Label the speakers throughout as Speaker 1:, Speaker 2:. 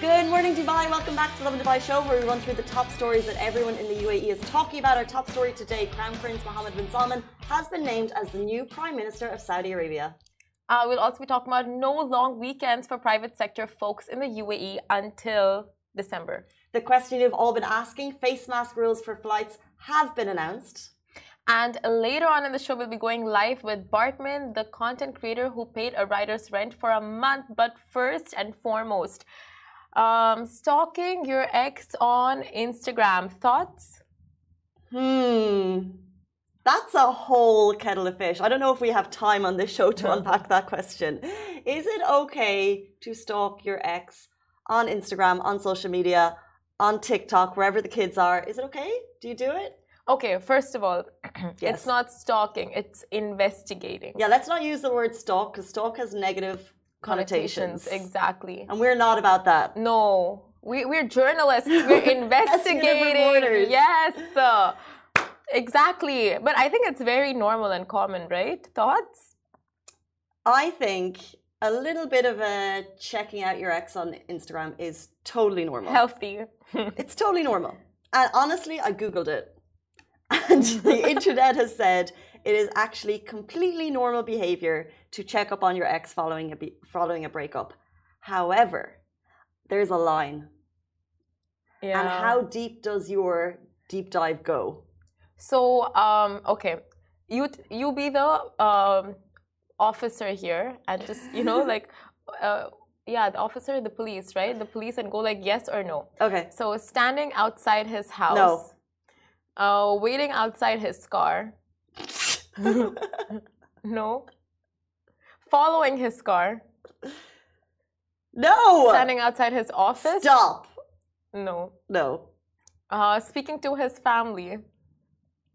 Speaker 1: Good morning, Dubai. Welcome back to the Lovin Dubai show, where we run through the top stories that everyone in the UAE is talking about. Our top story today Crown Prince Mohammed bin Salman has been named as the new Prime Minister of Saudi Arabia.
Speaker 2: Uh, we'll also be talking about no long weekends for private sector folks in the UAE until December.
Speaker 1: The question you've all been asking face mask rules for flights have been announced.
Speaker 2: And later on in the show, we'll be going live with Bartmann, the content creator who paid a rider's rent for a month. But first and foremost, um, stalking your ex on Instagram. Thoughts?
Speaker 1: Hmm. That's a whole kettle of fish. I don't know if we have time on this show to unpack that question. Is it okay to stalk your ex on Instagram, on social media, on TikTok, wherever the kids are? Is it okay? Do you do it?
Speaker 2: Okay, first of all,
Speaker 1: Yes.
Speaker 2: it's not stalking, it's investigating.
Speaker 1: Yeah, let's not use the word stalk because stalk has negative connotations.
Speaker 2: Exactly.
Speaker 1: And we're not about that.
Speaker 2: No, we, we're journalists. We're investigating. yes, uh, exactly. But I think it's very normal and common, right? Thoughts?
Speaker 1: I think a little bit of a checking out your ex on Instagram is totally normal.
Speaker 2: Healthy.
Speaker 1: It's totally normal. And honestly, I Googled it. And the internet has said it is actually completely normal behavior to check up on your ex following a, be- following a breakup. However, there's a line.
Speaker 2: Yeah.
Speaker 1: And how deep does your deep dive go?
Speaker 2: So, um, okay, you you be the um, officer here, and just you know, like, uh, yeah, the officer, the police, right? The police, and go like yes or no.
Speaker 1: Okay.
Speaker 2: So, standing outside his house,
Speaker 1: No.
Speaker 2: uh, waiting outside his car, no, following his car,
Speaker 1: no!
Speaker 2: standing outside his office,
Speaker 1: Stop!
Speaker 2: no,
Speaker 1: No.
Speaker 2: uh, speaking to his family,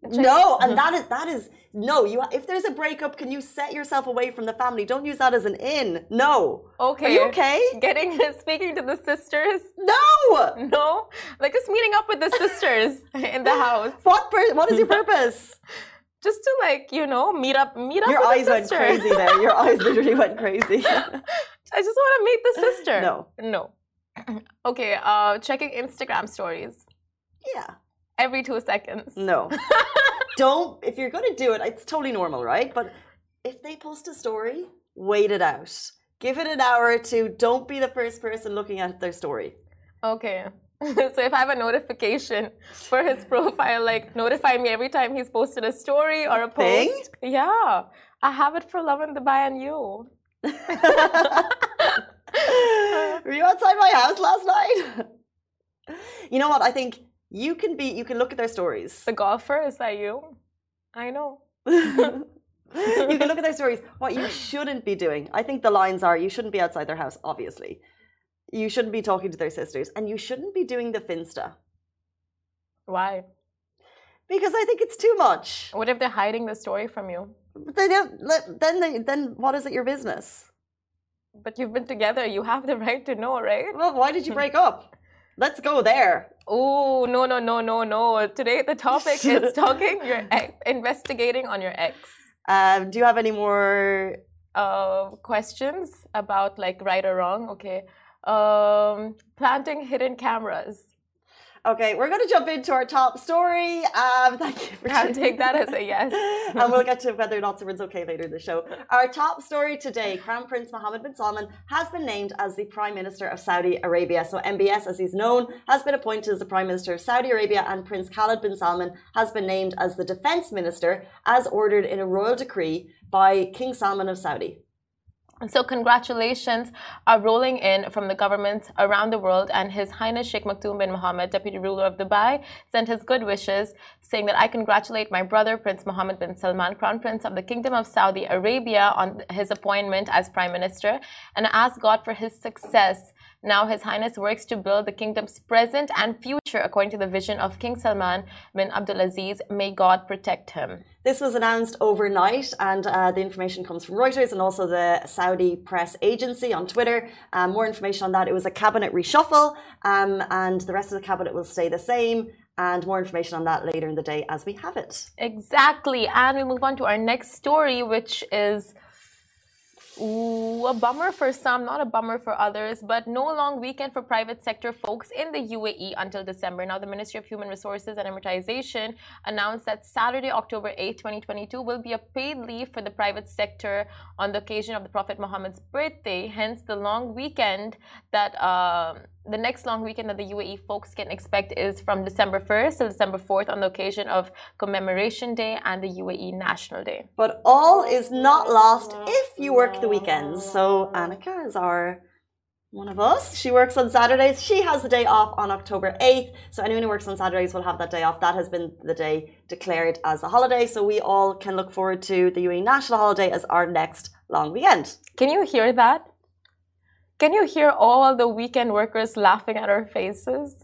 Speaker 1: No, and that is that is no. You if there's a breakup, can you set yourself away from the family? Don't use that as an in. No.
Speaker 2: okay,
Speaker 1: Are you okay?
Speaker 2: getting speaking to the sisters.
Speaker 1: No.
Speaker 2: No, like just meeting up with the sisters in the house,
Speaker 1: What per- what is your purpose?
Speaker 2: Just to like you know meet up, meet up.
Speaker 1: Your eyes went crazy there. Your eyes literally went crazy.
Speaker 2: I just want to meet the sister.
Speaker 1: No.
Speaker 2: no. Okay, uh, checking Instagram stories
Speaker 1: yeah.
Speaker 2: every two seconds.
Speaker 1: No. Don't if you're going to do it, it's totally normal, right? But if they post a story, wait it out. Give it an hour or two. Don't be the first person looking at their story.
Speaker 2: Okay. so if I have a notification for his profile, like notify me every time he's posted a story or a
Speaker 1: Thing?
Speaker 2: post. Yeah. I have it for Lovin Dubai and you.
Speaker 1: Were you outside my house last night? You know what? I think you can be. You can look at their stories.
Speaker 2: The golfer, is that you? I know.
Speaker 1: you can look at their stories. What you shouldn't be doing, I think the lines are: you shouldn't be outside their house. Obviously, you shouldn't be talking to their sisters, and you shouldn't be doing the finsta
Speaker 2: Why?
Speaker 1: because I think it's too much.
Speaker 2: What if they're hiding the story from you?
Speaker 1: But They don't, then, they, then what is it your business?
Speaker 2: But you've been together, you have the right to know, right?
Speaker 1: Well, why did you break up? Let's go there.
Speaker 2: Oh, no, no, no, no, no. Today the topic is talking your ex, investigating on your ex.
Speaker 1: Um, do you have any more?
Speaker 2: Uh, questions about like right or wrong? Okay. Um, planting hidden cameras.
Speaker 1: Okay, we're going to jump into our top story. Um, thank you for
Speaker 2: I'll take that as a yes.
Speaker 1: and we'll get to whether or not someone's okay later in the show. Our top story today Crown Prince Mohammed bin Salman has been named as the Prime Minister of Saudi Arabia. So, MBS, as he's known, has been appointed as the Prime Minister of Saudi Arabia, and Prince Khalid bin Salman has been named as the Defense Minister, as ordered in a royal decree by King Salman of Saudi.
Speaker 2: So, congratulations are rolling in from the governments around the world, and His Highness Sheikh Maktoum bin Mohammed, Deputy Ruler of Dubai, sent his good wishes, saying that I congratulate my brother, Prince Mohammed bin Salman, Crown Prince of the Kingdom of Saudi Arabia, on his appointment as Prime Minister, and ask God for his success. Now, His Highness works to build the kingdom's present and future according to the vision of King Salman bin Abdulaziz. May God protect him.
Speaker 1: This was announced overnight, and uh, the information comes from Reuters and also the Saudi press agency on Twitter. Um, more information on that. It was a cabinet reshuffle, um, and the rest of the cabinet will stay the same. And more information on that later in the day as we have it.
Speaker 2: Exactly. And we move on to our next story, which is Ooh, a bummer for some, not a bummer for others, but no long weekend for private sector folks in the UAE until December. Now, the Ministry of Human Resources and Emiratisation announced that Saturday, October 8, 2022, will be a paid leave for the private sector on the occasion of the Prophet Muhammad's birthday. Hence, the long weekend that. Uh, the next long weekend that the UAE folks can expect is from December 1st to December 4th on the occasion of Commemoration Day and the UAE National Day.
Speaker 1: But all is not lost if you work the weekends. So Annika is our one of us. She works on Saturdays. She has the day off on October 8th. So anyone who works on Saturdays will have that day off. That has been the day declared as a holiday. So we all can look forward to the UAE national holiday as our next long weekend.
Speaker 2: Can you hear that? Can you hear all the weekend workers laughing at our faces?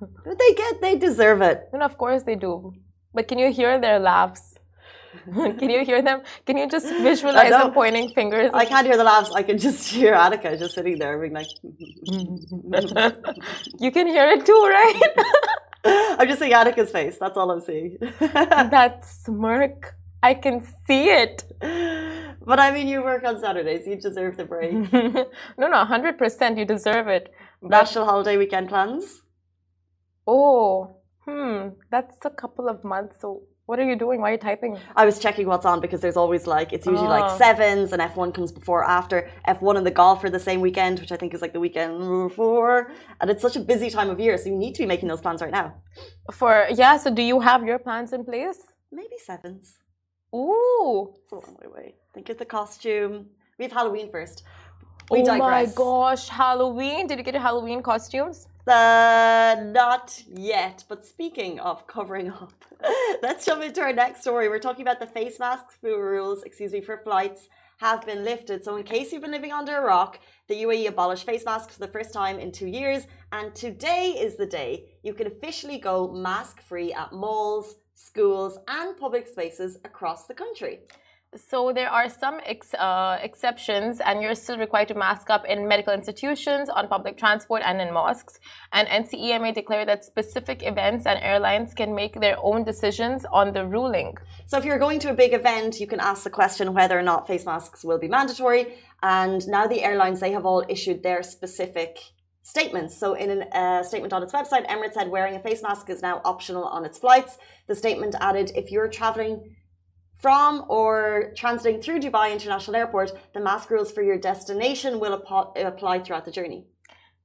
Speaker 1: They get, they deserve it.
Speaker 2: And of course they do. But can you hear their laughs? can you hear them? Can you just visualize them pointing fingers?
Speaker 1: I can't hear the laughs. I can just hear Attica just sitting there being like.
Speaker 2: you can hear it too, right?
Speaker 1: I'm just seeing Attica's face. That's all I'm seeing.
Speaker 2: that smirk. I can see it.
Speaker 1: But I mean, you work on Saturdays. You deserve the break.
Speaker 2: no, no, 100%. You deserve it.
Speaker 1: National holiday weekend plans?
Speaker 2: Oh, hmm. That's a couple of months. So, what are you doing? Why are you typing?
Speaker 1: I was checking what's on because there's always like, it's usually oh. like sevens and F1 comes before after. F1 and the golf are the same weekend, which I think is like the weekend before. And it's such a busy time of year. So, you need to be making those plans right now.
Speaker 2: For, yeah. So, do you have your plans in place?
Speaker 1: Maybe sevens.
Speaker 2: Ooh.
Speaker 1: Long way away. Think of the costume. We have Halloween first.
Speaker 2: We oh digress. my gosh, Halloween. Did you get your Halloween costumes?
Speaker 1: Uh, not yet. But speaking of covering up, let's jump into our next story. We're talking about the face mask rules, excuse me, for flights have been lifted. So, in case you've been living under a rock, the UAE abolished face masks for the first time in two years. And today is the day you can officially go mask free at malls, schools, and public spaces across the country.
Speaker 2: So there are some ex, uh, exceptions, and you're still required to mask up in medical institutions, on public transport, and in mosques. And NCEMA declared that specific events and airlines can make their own decisions on the ruling.
Speaker 1: So if you're going to a big event, you can ask the question whether or not face masks will be mandatory. And now the airlines they have all issued their specific statements. So, in a uh, statement on its website, Emirates said wearing a face mask is now optional on its flights. The statement added if you're traveling from or transiting through Dubai International Airport, the mask rules for your destination will apply throughout the journey.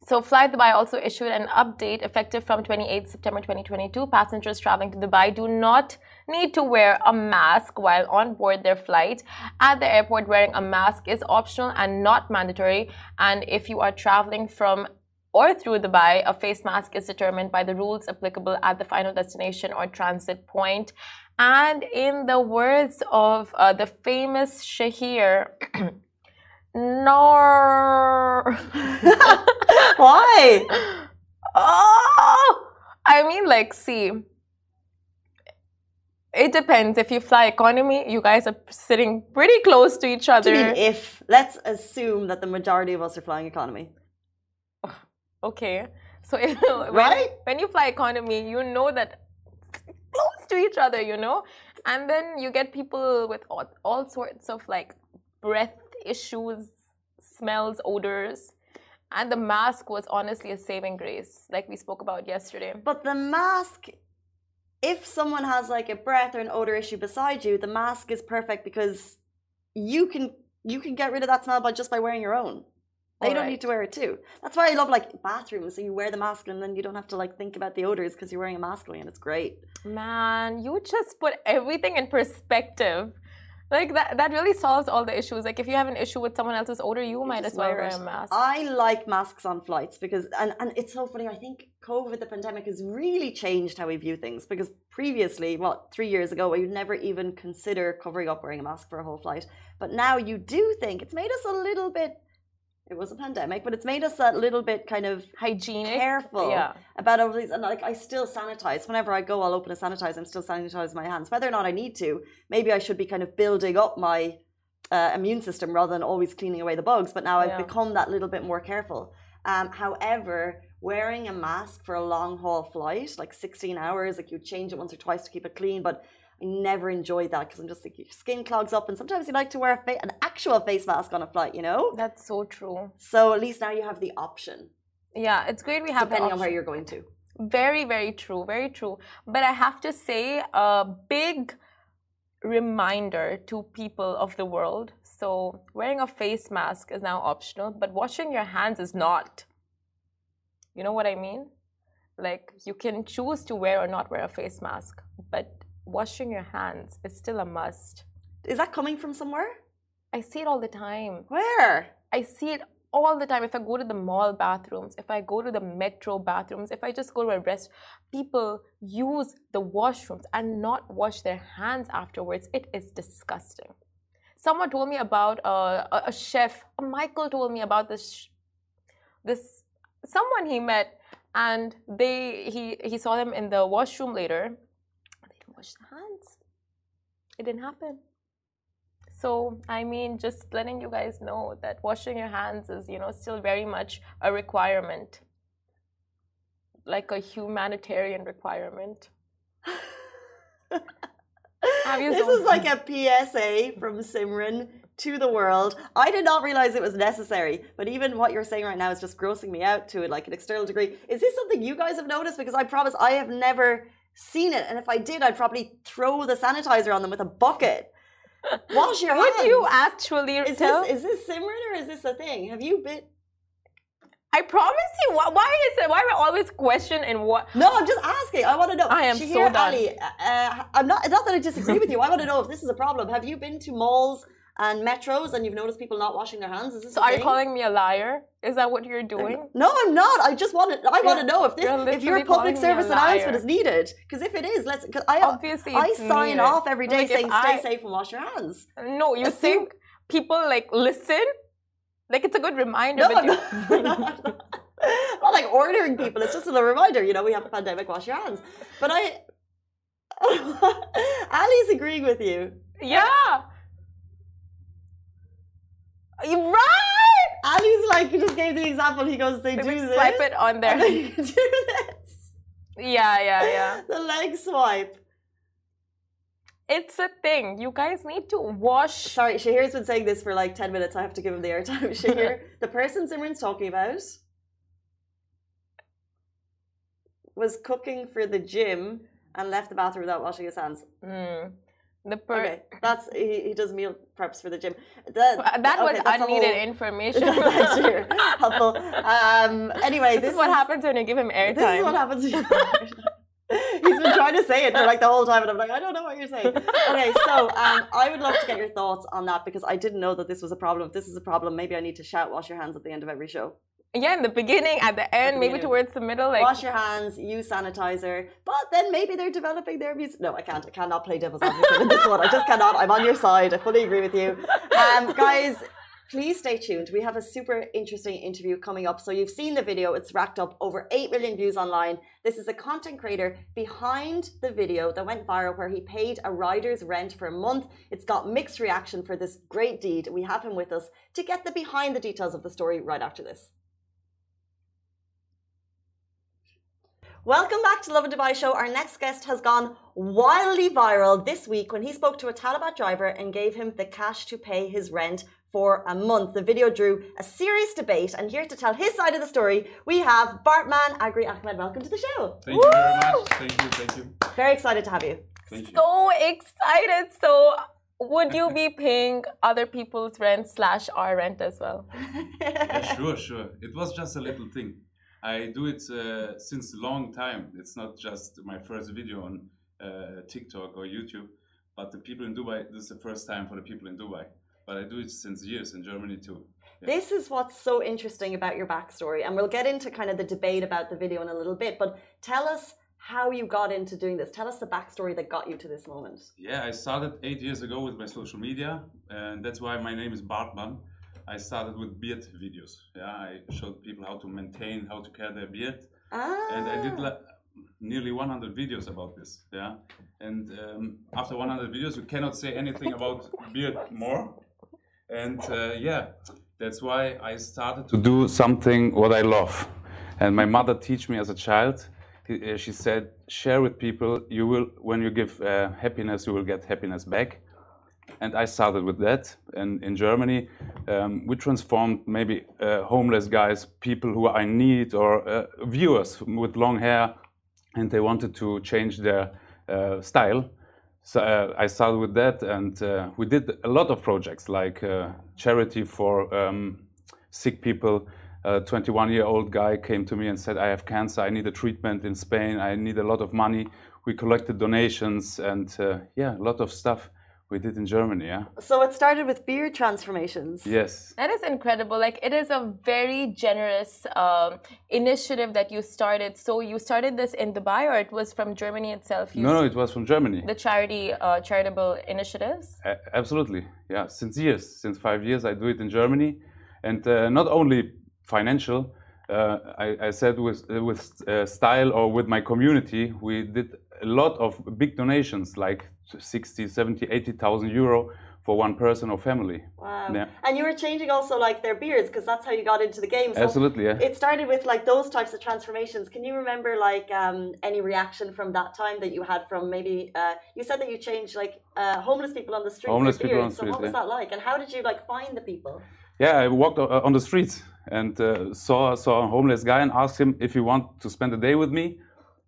Speaker 2: So, Fly Dubai also issued an update effective from 28 September 2022. Passengers traveling to Dubai do not need to wear a mask while on board their flight. At the airport, wearing a mask is optional and not mandatory. And if you are traveling from or through Dubai, a face mask is determined by the rules applicable at the final destination or transit point. And in the words of uh, the famous Shahir, no.
Speaker 1: Why?
Speaker 2: Oh, I mean, like, see, it depends. If you fly economy, you guys are sitting pretty close to each other.
Speaker 1: if let's assume that the majority of us are flying economy.
Speaker 2: Okay. So if, right? when, when you fly economy, you know that close to each other, you know? And then you get people with all, all sorts of like breath issues, smells, odors. And the mask was honestly a saving grace, like we spoke about yesterday.
Speaker 1: But the mask, if someone has like a breath or an odor issue beside you, the mask is perfect because you can you can get rid of that smell by just by wearing your own. They All don't right. need to wear it too. That's why I love like bathrooms. So you wear the mask and then you don't have to like think about the odors because you're wearing a mask and it's great.
Speaker 2: Man, you just put everything in perspective. Like that, that really solves all the issues. Like if you have an issue with someone else's odor, you, you might as well wear, wear a mask.
Speaker 1: I like masks on flights because, and, and it's so funny. I think COVID, the pandemic, has really changed how we view things. Because previously, what three years ago, you'd never even consider covering up wearing a mask for a whole flight. But now you do think it's made us a little bit it was a pandemic, but it's made us a little bit kind of
Speaker 2: hygienic,
Speaker 1: careful yeah. about all these. And like, I still sanitize whenever I go. I'll open a sanitizer. I'm still sanitizing my hands, whether or not I need to. Maybe I should be kind of building up my uh, immune system rather than always cleaning away the bugs. But now I've yeah. become that little bit more careful. Um, however, wearing a mask for a long haul flight, like 16 hours, like you change it once or twice to keep it clean, but I never enjoyed that because I'm just like your skin clogs up, and sometimes you like to wear fa- an actual face mask on a flight, you know.
Speaker 2: That's so true.
Speaker 1: So at least now you have the option,
Speaker 2: Yeah, it's great we have
Speaker 1: depending on where you're going to.
Speaker 2: Very, very true. Very true. But I have to say a big reminder to people of the world. So, wearing a face mask is now optional, but washing your hands is not. You know what I mean? Like, you can choose to wear or not wear a face mask, but washing your hands is still a must.
Speaker 1: Is that coming from somewhere?
Speaker 2: I see it all the time.
Speaker 1: Where?
Speaker 2: I see it all the time. If I go to the mall bathrooms, if I go to the metro bathrooms, if I just go to a rest, people use the washrooms and not wash their hands afterwards. It is disgusting. Someone told me about uh, a, a chef. Michael told me about this. This someone he met, and they he he saw them in the washroom later. Wash their hands. It didn't happen. So, I mean, just letting you guys know that washing your hands is, you know, still very much a requirement, like a humanitarian requirement. Have you
Speaker 1: this is like a PSA from Simran to the world. I did not realize it was necessary, but even what you're saying right now is just grossing me out to like an external degree. Is this something you guys have noticed? Because I promise I have never seen it, and if I did, I'd probably throw the sanitizer on them with a bucket. Wash your
Speaker 2: Would
Speaker 1: hands.
Speaker 2: you actually
Speaker 1: Is
Speaker 2: tell?
Speaker 1: this is this Simran or is this a thing? Have you been?
Speaker 2: I promise you. Why, why is it? Why am I always question and what?
Speaker 1: No, I'm just asking. I want to know.
Speaker 2: I am
Speaker 1: Shahir
Speaker 2: so done.
Speaker 1: Ali, uh, I'm not. Not that I disagree with you. I want to know if this is a problem. Have you been to malls and metros and you've noticed people not washing their hands? Is this?
Speaker 2: So are you calling me a liar? Is that what you're doing?
Speaker 1: Uh, no, I'm not. I just want to. I want to know if this, if your public
Speaker 2: calling me a
Speaker 1: service announcement is needed. Because if it is, let's. Cause I
Speaker 2: Obviously,
Speaker 1: I sign
Speaker 2: needed.
Speaker 1: off every day
Speaker 2: Like,
Speaker 1: saying stay
Speaker 2: I-
Speaker 1: safe and wash your hands.
Speaker 2: No, you
Speaker 1: Assume-
Speaker 2: think people like listen? Like it's a good reminder,
Speaker 1: No,
Speaker 2: but
Speaker 1: I'm not, not like ordering people. It's just a reminder. You know, we have a pandemic. Wash your hands. But I. Ali's agreeing with you.
Speaker 2: yeah. Right.
Speaker 1: Ali's like he just gave the example. He goes, they do this,
Speaker 2: swipe it on there.
Speaker 1: you do this.
Speaker 2: Yeah, yeah, yeah.
Speaker 1: The leg swipe.
Speaker 2: It's a thing. You guys need to wash.
Speaker 1: Sorry, Shahir's been saying this for like ten minutes. I have to give him the airtime. Shahir, the person Simran's talking about was cooking for the gym and left the bathroom without washing his hands.
Speaker 2: Mm. The per-
Speaker 1: Okay, that's he, he does meal preps for the gym. That,
Speaker 2: that was
Speaker 1: okay, a
Speaker 2: unneeded
Speaker 1: whole-
Speaker 2: information.
Speaker 1: That's actually helpful. Um, anyway,
Speaker 2: this, is what happens when you give him airtime.
Speaker 1: This is what happens. He's been trying to say it for like the whole time, and I'm like, I don't know what you're saying. Okay, so um, I would love to get your thoughts on that because I didn't know that this was a problem. If this is a problem, maybe I need to shout "wash your hands" at the end of every show.
Speaker 2: Yeah, in the beginning, at the end, maybe
Speaker 1: beginning.
Speaker 2: towards the middle, like
Speaker 1: wash your hands, use sanitizer. But then maybe they're developing their music. No, I can't. I cannot play devil's advocate in this one. I just cannot. I'm on your side. I fully agree with you, um, guys. Please stay tuned. We have a super interesting interview coming up. So you've seen the video. It's racked up over 8 million views online. This is a content creator behind the video that went viral where he paid a rider's rent for a month. It's got mixed reaction for this great deed. We have him with us to get the behind the details of the story right after this. Welcome back to Lovin Dubai Show. Our next guest has gone wildly viral this week when he spoke to a Talabat driver and gave him the cash to pay his rent for a month. The video drew a serious debate, and here to tell his side of the story, we have Bartmann Agri Ahmed. Welcome to the show.
Speaker 3: Thank you very much. Thank you. Thank you.
Speaker 1: Very excited to have you.
Speaker 3: Thank you.
Speaker 2: so excited. So, would you be paying other people's rent slash our rent as well?
Speaker 3: Yeah, sure, sure. It was just a little thing. I do it uh, since a long time. It's not just my first video on uh, TikTok or YouTube, but the people in Dubai. This is the first time for the people in Dubai. But I do it since years in Germany too.
Speaker 1: This is what's so interesting about your backstory, and we'll get into kind of the debate about the video in a little bit. But tell us how you got into doing this. Tell us the backstory that got you to this moment.
Speaker 3: Yeah, I started eight years ago with my social media, and that's why my name is Bartmann. I started with beard videos. Yeah, I showed people how to maintain, how to care their beard,
Speaker 1: Ah.
Speaker 3: and I did like nearly 100 videos about this. Yeah, and um, after 100 videos, you cannot say anything about beard more. And uh, yeah, that's why I started to do something what I love. And my mother teach me as a child. uh, she said, share with people. You will, when you give uh, happiness, you will get happiness back. And I started with that. And in Germany, um, we transformed maybe uh, homeless guys, people who are in need, or uh, viewers with long hair, and they wanted to change their uh, style. So uh, I started with that, and we did a lot of projects like charity for um, sick people a 21 year old guy came to me and said, I have cancer, I need a treatment in Spain, I need a lot of money. We collected donations and uh, yeah, a lot of stuff we did in Germany, yeah.
Speaker 1: So it started with beer transformations.
Speaker 3: Yes.
Speaker 2: That is incredible. Like it is a very generous um, initiative that you started. So you started this in Dubai, or it was from Germany itself?
Speaker 3: You no, no, it was from Germany.
Speaker 2: The charity, uh, charitable initiatives.
Speaker 3: A absolutely, yeah. Since years, since five years, I do it in Germany, and uh, not only financial. Uh, I, I, said with with uh, style or with my community, we did a lot of big donations, like 60, 70, 80,000 euro for one person or family.
Speaker 1: Wow. Yeah. And you were changing also like their beards because that's how you got into the game.
Speaker 3: So Absolutely, yeah.
Speaker 1: It started with like those types of transformations. Can you remember like um, any reaction from that time that you had from maybe uh, you said that you changed like uh, homeless people on the street.
Speaker 3: Homeless people on the street.
Speaker 1: So what was
Speaker 3: yeah.
Speaker 1: that like? And how did you like find the people?
Speaker 3: Yeah, I walked uh, on the streets and uh, saw saw a homeless guy and asked him if he want to spend a day with me,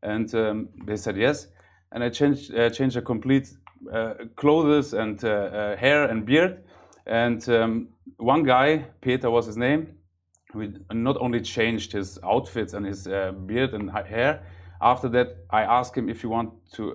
Speaker 3: and um, they said yes. And I changed uh, changed a complete uh, clothes and uh, uh, hair and beard. And um, one guy, Peter was his name, we not only changed his outfits and his beard and hair. After that, I asked him if he want to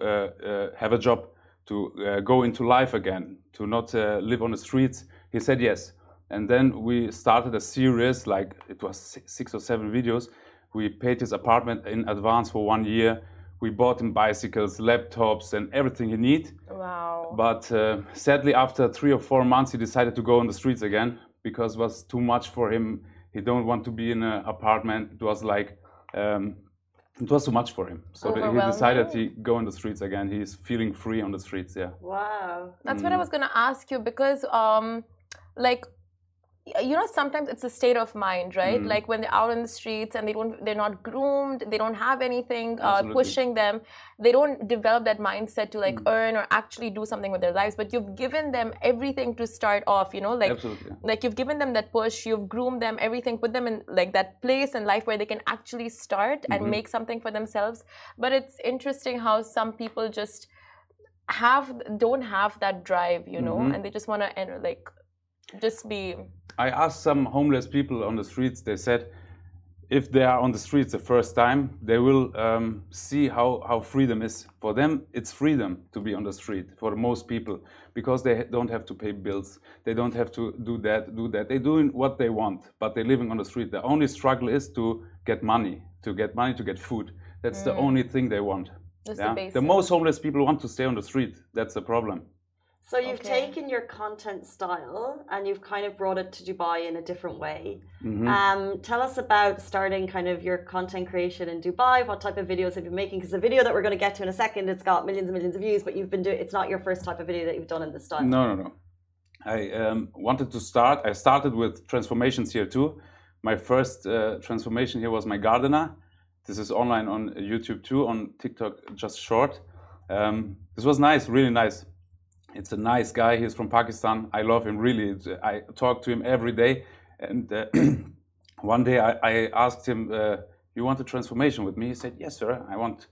Speaker 3: have a job, to go into life again, to not live on the streets. He said yes. And then we started a series, like it was six or seven videos. We paid his apartment in advance for one year. We bought him bicycles, laptops, and everything he need.
Speaker 2: Wow.
Speaker 3: But uh, sadly, after three or four months, he decided to go on the streets again because it was too much for him. He don't want to be in an apartment. It was like um, it was too much for him. So he decided to go on the streets again. He's feeling free on the streets. Yeah.
Speaker 1: Wow.
Speaker 2: That's mm. what I was gonna ask you because, um, like you know sometimes it's a state of mind right mm. like when they're out in the streets and they don't they're not groomed they don't have anything uh, pushing them they don't develop that mindset to like mm. earn or actually do something with their lives but you've given them everything to start off you know like
Speaker 3: Absolutely.
Speaker 2: like you've given them that push you've groomed them everything put them in like that place in life where they can actually start and mm-hmm. make something for themselves but it's interesting how some people just have don't have that drive you know mm-hmm. and they just want to enter like just be
Speaker 3: I asked some homeless people on the streets, they said if they are on the streets the first time, they will um, see how, how freedom is. For them, it's freedom to be on the street for most people because they don't have to pay bills. They don't have to do that, do that. They're doing what they want, but they're living on the street. The only struggle is to get money, to get money, to get food. That's mm. the only thing they want.
Speaker 2: Yeah? The,
Speaker 3: the most homeless people want to stay on the street. That's the problem.
Speaker 1: So you've okay. taken your content style and you've kind of brought it to Dubai in a different way. Mm-hmm. Um, tell us about starting kind of your content creation in Dubai. What type of videos have you been making? Because the video that we're going to get to in a second, it's got millions and millions of views, but you've been doing. It's not your first type of video that you've done in this style.
Speaker 3: No, no, no. I um, wanted to start. I started with transformations here too. My first uh, transformation here was my gardener. This is online on YouTube too, on TikTok, just short. Um, this was nice, really nice it's a nice guy. He's from Pakistan. I love him really. I talk to him every day. And uh, one day I, I asked him, uh, "You want a transformation with me?" He said, "Yes, sir. I want."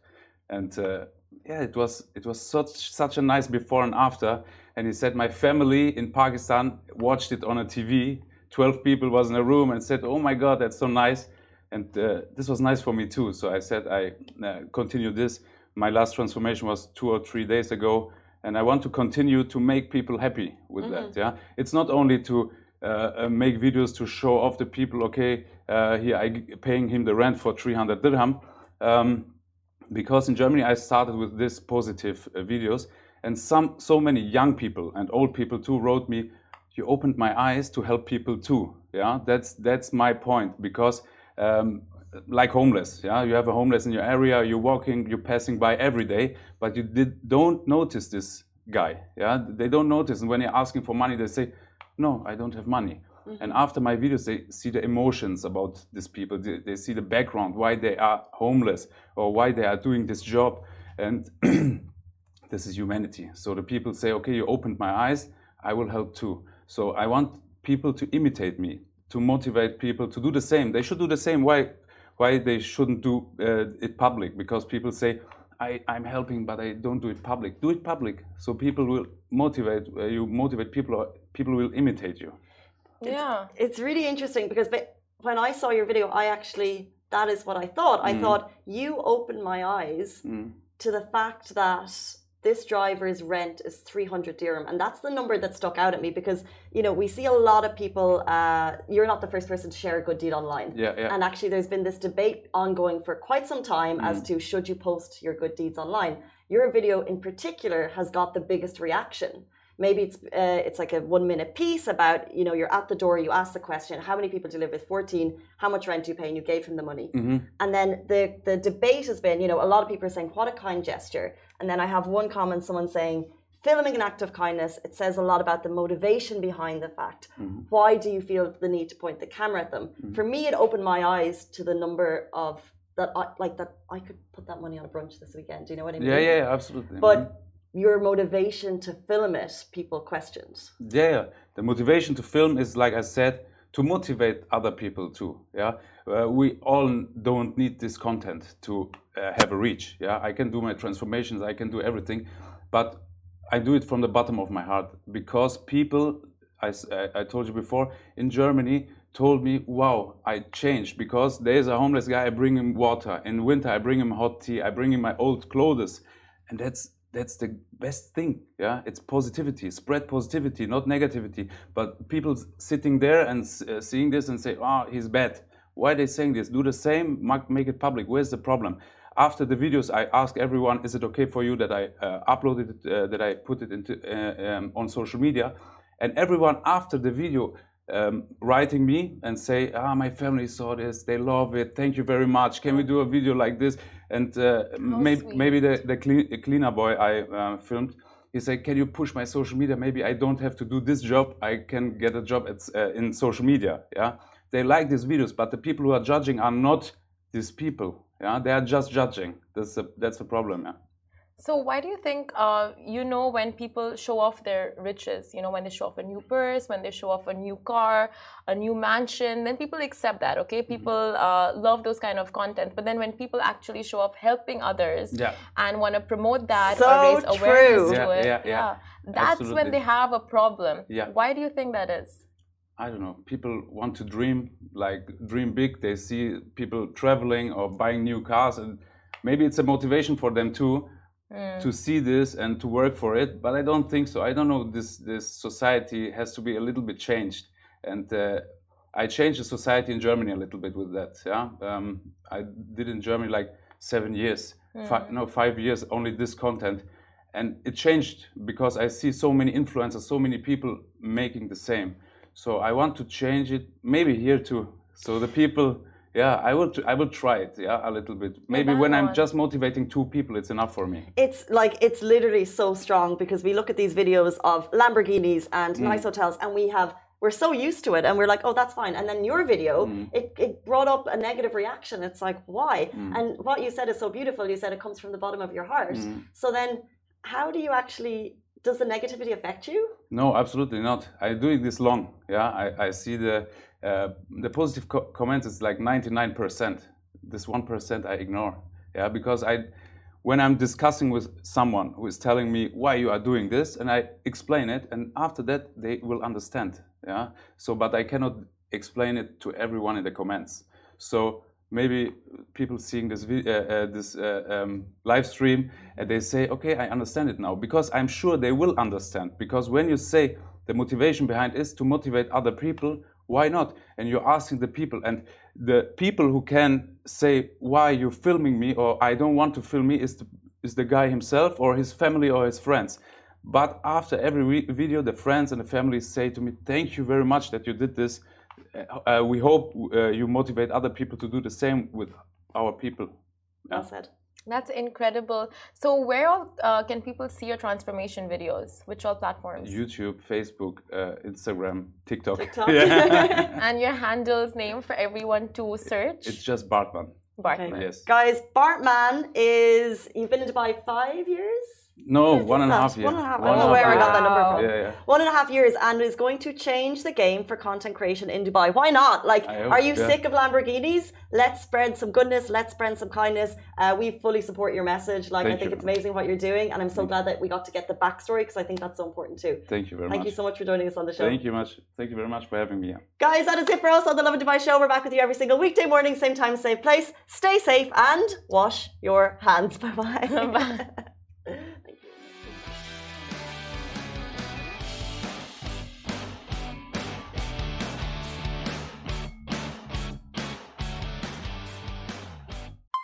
Speaker 3: And uh, yeah, it was it was such such a nice before and after. And he said, "My family in Pakistan watched it on a TV. Twelve people was in a room and said, "Oh my God, that's so nice." And uh, this was nice for me too. So I said, "I uh, continue this." My last transformation was two or three days ago and I want to continue to make people happy with mm -hmm. that. Yeah, it's not only to uh, uh, make videos to show off the people. Okay, uh, here I paying him the rent for 300 dirham, um, because in Germany I started with this positive uh, videos, and some so many young people and old people too wrote me. You opened my eyes to help people too. Yeah, that's that's my point because. Um, like homeless. Yeah, you have a homeless in your area. You're walking, you're passing by every day, but you did, don't notice this guy. Yeah, they don't notice, and when you're asking for money, they say, "No, I don't have money." Mm-hmm. And after my videos, they see the emotions about these people. They, they see the background, why they are homeless or why they are doing this job. And this is humanity. So the people say, okay, you opened my eyes, I will help too. So I want people to imitate me, to motivate people to do the same. They should do the same. Why? Why they shouldn't do uh, it public? Because people say, I, I'm helping, but I don't do it public. Do it public, so people will motivate uh, you. Motivate people, or people will imitate you.
Speaker 2: Yeah,
Speaker 1: it's, it's really interesting because when I saw your video, I actually that is what I thought. I mm. thought you opened my eyes mm. to the fact that this driver's rent is 300 dirham and that's the number that stuck out at me because you know we see a lot of people uh, you're not the first person to share a good deed online
Speaker 3: yeah, yeah.
Speaker 1: and actually there's been this debate ongoing for quite some time mm. as to should you post your good deeds online your video in particular has got the biggest reaction maybe it's uh, it's like a one minute piece about you know you're at the door you ask the question how many people do you live with 14 how much rent do you pay and you gave him the money
Speaker 3: mm-hmm.
Speaker 1: and then the the debate has been you know a lot of people are saying what a kind gesture and then i have one comment someone saying filming an act of kindness it says a lot about the motivation behind the fact
Speaker 3: mm-hmm.
Speaker 1: why do you feel the need to point the camera at them mm-hmm. for me it opened my eyes to the number of that I, like that I could put that money on a brunch this weekend. Do you know what I mean?
Speaker 3: Yeah, yeah, absolutely.
Speaker 1: But mm-hmm your motivation to film it, people questions
Speaker 3: Yeah, the motivation to film is, like I said, to motivate other people too. Yeah, uh, we all don't need this content to uh, have a reach. Yeah, I can do my transformations, I can do everything, but I do it from the bottom of my heart because people, I, I told you before, in Germany told me, wow, I changed because there's a homeless guy, I bring him water. In winter, I bring him hot tea, I bring him my old clothes. And that's that's the best thing yeah? It's positivity. Spread positivity not negativity. But people sitting there and uh, seeing this and say oh he's bad. Why are they saying this? Do the same make it public. Where's the problem? After the videos i ask everyone is it okay for you that i uh, uploaded it uh, that i put it into uh, um, on social media? And everyone after the video um, writing me and say ah my family saw this they love it thank you very much can we do a video like this and uh, maybe, maybe the, the clean, cleaner boy I uh, filmed, he said, "Can you push my social media? Maybe I don't have to do this job. I can get a job at, uh, in social media." Yeah, they like these videos, but the people who are judging are not these people. Yeah, they are just judging. That's a, that's the problem. Yeah.
Speaker 2: So why do you think uh, you know when people show off their riches? You know when they show off a new purse, when they show off a new car, a new mansion, then people accept that. Okay, mm-hmm. people uh, love those kind of content. But then when people actually show off helping others
Speaker 3: yeah.
Speaker 2: and want to promote that
Speaker 1: so
Speaker 2: or raise awareness
Speaker 1: true.
Speaker 2: to
Speaker 3: yeah,
Speaker 2: it,
Speaker 3: yeah, yeah.
Speaker 2: that's
Speaker 3: Absolutely.
Speaker 2: when they have a problem.
Speaker 3: Yeah.
Speaker 2: Why do you think that is?
Speaker 3: I don't know. People want to dream, like dream big. They see people traveling or buying new cars, and maybe it's a motivation for them too
Speaker 2: mm.
Speaker 3: to see this and to work for it. But I don't think so. I don't know. This this society has to be a little bit changed, and uh, I changed the society in Germany a little bit with that. Yeah, um, I did in Germany like seven years,
Speaker 2: mm.
Speaker 3: five, no five years only this content, and it changed because I see so many influencers, so many people making the same. So I want to change it, maybe here too. So the people yeah, I will. I will try it. Yeah, a little bit. Maybe when I'm just motivating two people, it's enough for me.
Speaker 1: It's like it's literally so strong because we look at these videos of Lamborghinis and mm. nice hotels, and we have we're so used to it, and we're like, oh, that's fine. And then your video,
Speaker 3: mm.
Speaker 1: it, it brought up a negative reaction. It's like, why?
Speaker 3: Mm.
Speaker 1: And what you said is so beautiful. You said it comes from the bottom of your heart.
Speaker 3: Mm.
Speaker 1: So then, how do you actually? Does the negativity affect you?
Speaker 3: No, absolutely not. I do it this long. Yeah, I, I see the uh, the positive co comments is like 99%. This 1% I ignore. Yeah, because I, when I'm discussing with someone who is telling me why you are doing this, and I explain it, and after that they will understand. Yeah. So, but I cannot explain it to everyone in the comments. So maybe people seeing this uh, uh, this uh, um, live stream and they say, okay, I understand it now, because I'm sure they will understand. Because when you say the motivation behind is to motivate other people why not? And you're asking the people, and the people who can say why you're filming me or I don't want to film me is the, is the guy himself or his family or his friends. But after every video, the friends and the family say to me, "Thank you very much that you did this. Uh, uh we hope uh, you motivate other people to do the same with our people."
Speaker 1: Well said.
Speaker 2: That's incredible. So, where all, uh, can people see your transformation videos? Which all platforms?
Speaker 3: YouTube, Facebook, uh, Instagram, TikTok.
Speaker 1: TikTok.
Speaker 3: Yeah.
Speaker 2: and your handle's name for everyone to search?
Speaker 3: it's just Bartmann.
Speaker 2: Bartmann.
Speaker 1: Okay.
Speaker 3: Yes.
Speaker 1: Guys, Bartmann is, you've been in Dubai five years?
Speaker 3: No,
Speaker 1: Yeah,
Speaker 3: one and a
Speaker 1: that.
Speaker 3: half years.
Speaker 1: One and a half. I don't know
Speaker 3: and a
Speaker 1: where I got that number from.
Speaker 3: years. Yeah, yeah.
Speaker 1: One and a half years and is going to change the game for content creation in Dubai. Why not? Like,
Speaker 3: hope,
Speaker 1: are you
Speaker 3: yeah.
Speaker 1: sick of Lamborghinis? Let's spread some goodness. Let's spread some kindness. Uh, we fully support your message. Like, I think
Speaker 3: you.
Speaker 1: it's amazing what you're doing, and I'm so glad that we got to get the backstory because I think that's so important too.
Speaker 3: Thank you very
Speaker 1: Thank
Speaker 3: much.
Speaker 1: Thank you so much for joining us on the show.
Speaker 3: Thank you much. Thank you very much for having me.
Speaker 1: Guys, that is it for us on the Lovin Dubai show. We're back with you every single weekday morning, same time, same place. Stay safe and wash your hands. Bye bye.
Speaker 2: Bye.